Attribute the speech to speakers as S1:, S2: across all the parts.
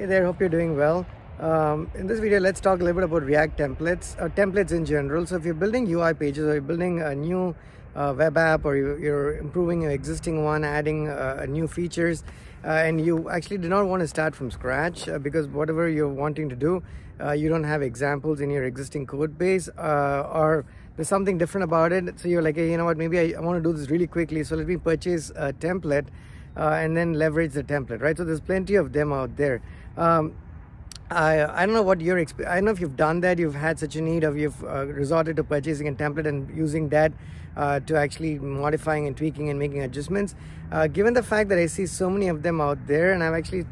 S1: Hey there, hope you're doing well. Um, in this video, let's talk a little bit about React templates, or templates in general. So if you're building UI pages or you're building a new uh, web app or you, are improving your existing one, adding uh, new features, uh, and you actually do not want to start from scratch uh, because whatever you're wanting to do, uh, you don't have examples in your existing code base uh, or there's something different about it. So you're like, hey, you know what, maybe I, I want to do this really quickly. So let me purchase a template and then leverage the template, right? So there's plenty of them out there. Um, I, I don't know what your experience, I don't know if you've done that, you've had such a need of you've uh, resorted to purchasing a template and using that uh, to actually modifying and tweaking and making adjustments. Uh, given the fact that I see so many of them out there and I've actually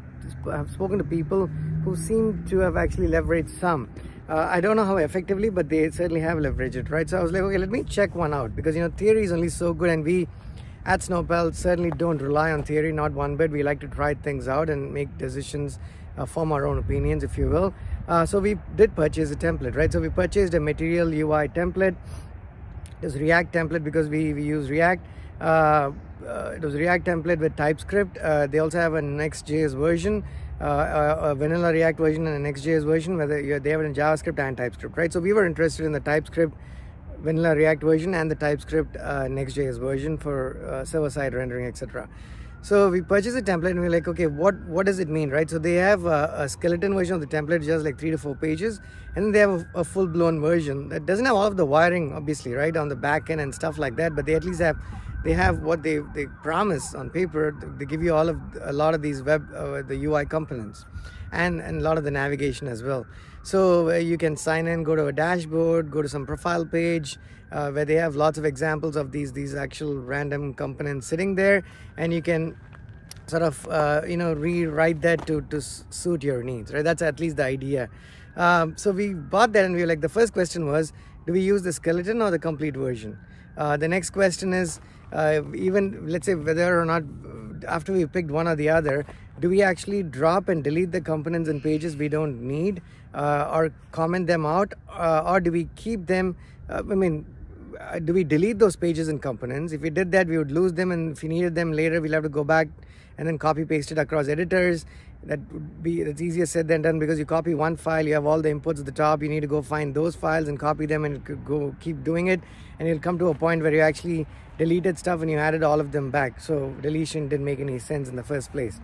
S1: have spoken to people who seem to have actually leveraged some. Uh, I don't know how effectively, but they certainly have leveraged it, right? So I was like, okay, let me check one out because, you know, theory is only so good and we at Snowpal certainly don't rely on theory, not one bit. We like to try things out and make decisions uh, form our own opinions, if you will. Uh, so we did purchase a template, right? So we purchased a material UI template. Was React template because we, we use React. Uh, uh it was React template with TypeScript. Uh, they also have a Next.js version, uh, a vanilla React version and a Next.js version, whether they have it in JavaScript and TypeScript, right? So we were interested in the TypeScript vanilla React version and the TypeScript Next.js version for server-side rendering, etc. So we purchase a template and we're like, okay, what, what does it mean, right? So they have a, a skeleton version of the template, just like three to four pages. And then they have a, a full-blown version that doesn't have all of the wiring, obviously, right, on the back end and stuff like that. But they at least have, they have what they, they promise on paper. They give you all of, a lot of these web, uh, the UI components and, and a lot of the navigation as well. So you can sign in, go to a dashboard, go to some profile page uh, where they have lots of examples of these these actual random components sitting there, and you can sort of uh, you know rewrite that to to suit your needs. Right, that's at least the idea. Um, so we bought that, and we were like, the first question was, do we use the skeleton or the complete version? Uh, the next question is, uh, even let's say whether or not after we picked one or the other, do we actually drop and delete the components and pages we don't need uh, or comment them out uh, or do we keep them uh, i mean uh, do we delete those pages and components? If we did that we would lose them and if we needed them later we'll have to go back and then copy paste it across editors. That would be that's easier said than done because you copy one file you have all the inputs at the top you need to go find those files and copy them and go keep doing it. And you'll come to a point where you actually deleted stuff and you added all of them back. So deletion didn't make any sense in the first place.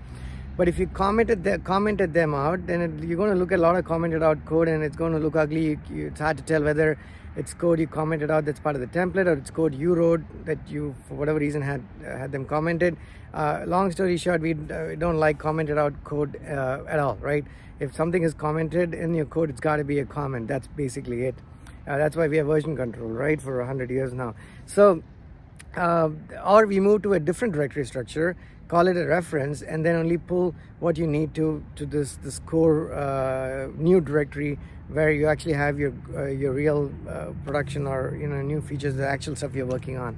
S1: But if you commented the, commented them out then it, you're going to look at a lot of commented out code and it's going to look ugly. You, you, it's hard to tell whether it's code you commented out that's part of the template or it's code you wrote that you for whatever reason had uh, had them commented. Uh, long story short we uh, don't like commented out code uh, at all right? If something is commented in your code it's got to be a comment. That's basically it. Uh, that's why we have version control right for 100 years now. So uh, or we move to a different directory structure call it a reference and then only pull what you need to to this this core uh, new directory where you actually have your uh, your real uh, production or you know new features the actual stuff you're working on.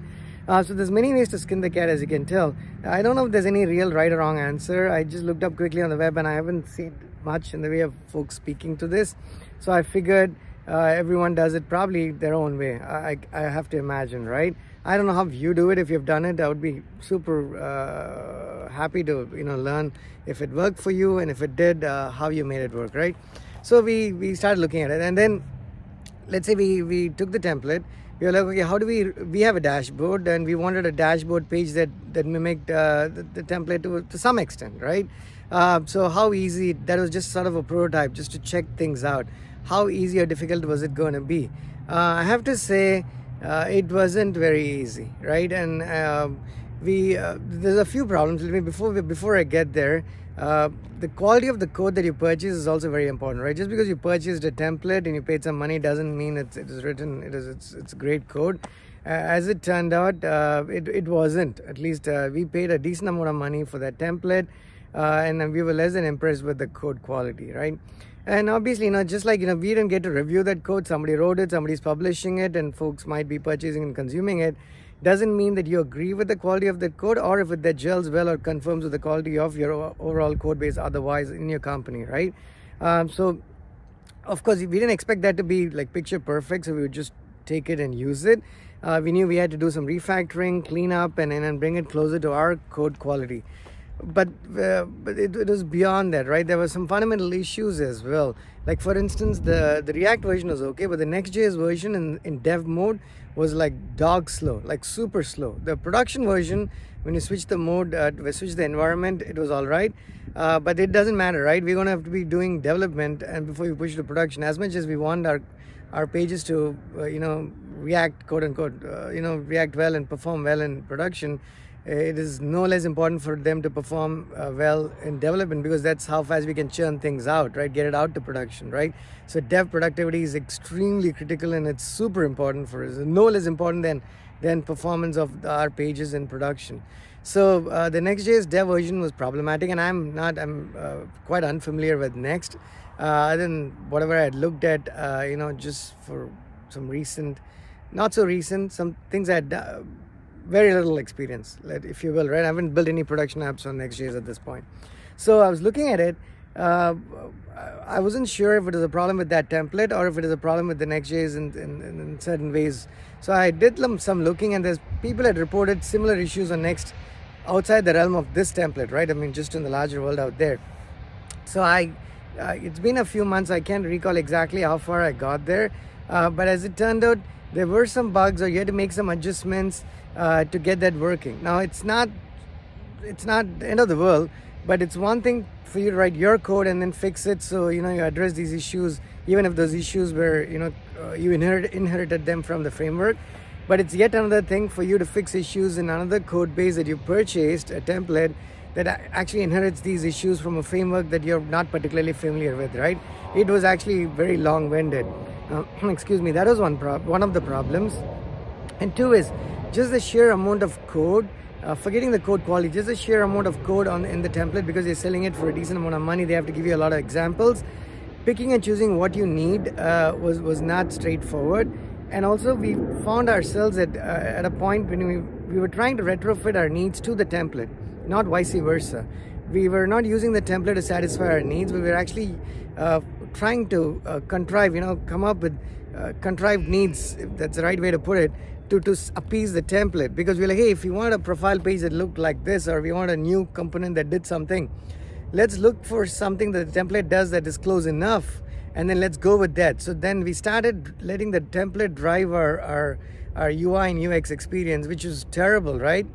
S1: Uh, so there's many ways to skin the cat as you can tell. I don't know if there's any real right or wrong answer. I just looked up quickly on the web and i haven't seen much in the way of folks speaking to this. So i figured uh, everyone does it probably their own way. I, I have to imagine right? I don't know how you do it. If you've done it, I would be super uh, happy to you know learn if it worked for you and if it did, uh, how you made it work, right? So we we started looking at it, and then let's say we we took the template. We were like, okay, how do we? We have a dashboard, and we wanted a dashboard page that that mimicked uh, the, the, template to to some extent, right? Uh, so how easy? That was just sort of a prototype, just to check things out. How easy or difficult was it going to be? Uh, I have to say uh, it wasn't very easy, right? And uh, we uh, there's a few problems. Let me, Before before I get there, uh, the quality of the code that you purchase is also very important, right? Just because you purchased a template and you paid some money doesn't mean it's it is written. It is it's it's great code. Uh, as it turned out, uh, it it wasn't. At least we paid a decent amount of money for that template, and we were less than impressed with the code quality, right? And obviously, you know, just like, you know, we didn't get to review that code, somebody wrote it, somebody's publishing it, and folks might be purchasing and consuming it. Doesn't mean that you agree with the quality of that code or if it that gels well or confirms with the quality of your overall code base otherwise in your company, right? Um, so, of course, we didn't expect that to be like picture perfect, so we would just take it and use it. Uh, we knew we had to do some refactoring, clean up, and, and bring it closer to our code quality. But uh, but it, it was beyond that right? There were some fundamental issues as well. Like for instance the the react version was okay but the next.js version in, in dev mode was like dog slow like super slow. The production version when you switch the mode uh, switch the environment it was all right. Uh, but it doesn't matter right? We're going to have to be doing development and before we push to production as much as we want our our pages to uh, you know react quote unquote uh, you know react well and perform well in production it is no less important for them to perform uh, well in development because that's how fast we can churn things out right? Get it out to production right? So dev productivity is extremely critical and it's super important for us. No less important than than performance of our pages in production. So uh, the next.js dev version was problematic and i'm not i'm uh, quite unfamiliar with next. Uh, other than whatever i had looked at uh, you know just for some recent not so recent some things i had uh, very little experience, if you will, right? I haven't built any production apps on Next.js at this point. So I was looking at it. Uh, I wasn't sure if it was a problem with that template or if it is a problem with the Next.js in, in, in certain ways. So I did some looking, and there's people had reported similar issues on Next outside the realm of this template, right? I mean, just in the larger world out there. So I, uh, it's been a few months. I can't recall exactly how far I got there, uh, but as it turned out, there were some bugs or you had to make some adjustments uh, to get that working. Now it's not it's not the end of the world but it's one thing for you to write your code and then fix it so you know you address these issues even if those issues were you know uh, you inherit, inherited them from the framework. But it's yet another thing for you to fix issues in another code base that you purchased a template that actually inherits these issues from a framework that you're not particularly familiar with right? It was actually very long-winded. Uh, excuse me that was one prob one of the problems. And two is just the sheer amount of code uh, forgetting the code quality just the sheer amount of code on in the template because you're selling it for a decent amount of money. They have to give you a lot of examples. Picking and choosing what you need uh, was was not straightforward. And also we found ourselves at uh, at a point when we we were trying to retrofit our needs to the template not vice versa. We were not using the template to satisfy our needs. We were actually uh, trying to uh, contrive, you know, come up with uh, contrived needs, if that's the right way to put it, to, to appease the template. Because we're like, hey, if you want a profile page that looked like this, or we want a new component that did something, let's look for something that the template does that is close enough, and then let's go with that. So then we started letting the template drive our, our, our UI and UX experience, which is terrible, right?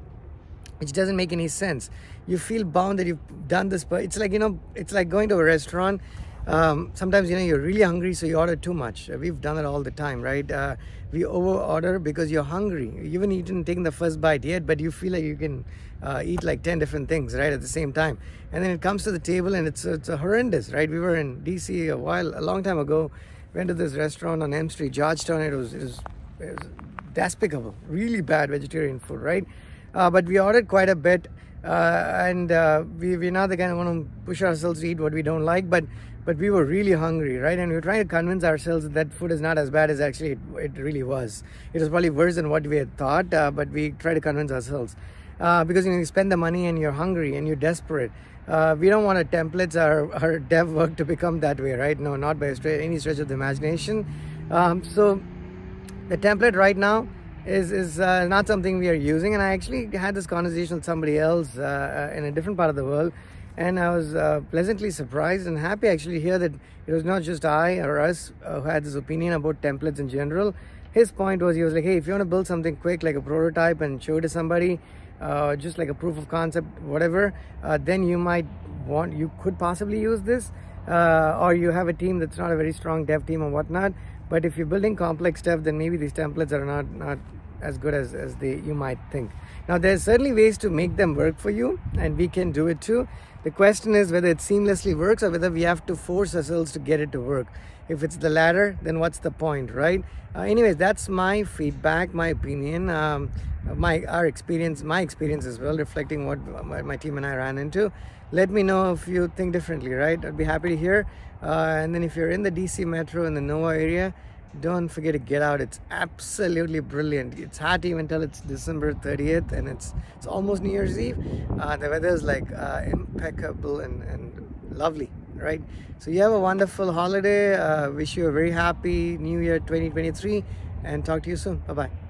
S1: Which doesn't make any sense. You feel bound that you've done this, but it's like, you know, it's like going to a restaurant um, sometimes you know you're really hungry so you order too much. We've done it all the time right? Uh, we over order because you're hungry. You even taken the first bite yet but you feel like you can uh, eat like 10 different things right at the same time. And then it comes to the table and it's it's horrendous right? We were in dc a while a long time ago went to this restaurant on m street georgetown. It was, it was, it was despicable really bad vegetarian food right? Uh, but we ordered quite a bit uh, and uh, we, we're not the kind of want to push ourselves to eat what we don't like but but we were really hungry right? And we were trying to convince ourselves that food is not as bad as actually it, it really was. It was probably worse than what we had thought uh, but we try to convince ourselves. Uh, because you, know, you spend the money and you're hungry and you're desperate uh, we don't want our templates our, our dev work to become that way right? No not by any stretch of the imagination. Um, so the template right now is is uh, not something we are using. And i actually had this conversation with somebody else uh, uh, in a different part of the world and i was uh, pleasantly surprised and happy actually hear that it was not just i or us uh, who had this opinion about templates in general. His point was he was like hey if you want to build something quick like a prototype and show it to somebody uh, just like a proof of concept whatever then you might want you could possibly use this or you have a team that's not a very strong dev team or whatnot. But if you're building complex stuff then maybe these templates are not not as good as, as they you might think. Now there's certainly ways to make them work for you and we can do it too the question is whether it seamlessly works or whether we have to force ourselves to get it to work. If it's the latter then what's the point right? Uh, anyways that's my feedback my opinion um, my our experience my experience as well reflecting what my, team and i ran into. Let me know if you think differently right? I'd be happy to hear. Uh, and then if you're in the dc metro in the nova area don't forget to get out. It's absolutely brilliant. It's to even tell it's december 30th and it's it's almost new year's eve. Uh, the weather is like uh, impeccable and, and lovely right? So you have a wonderful holiday. Uh, wish you a very happy new year 2023 and talk to you soon. Bye bye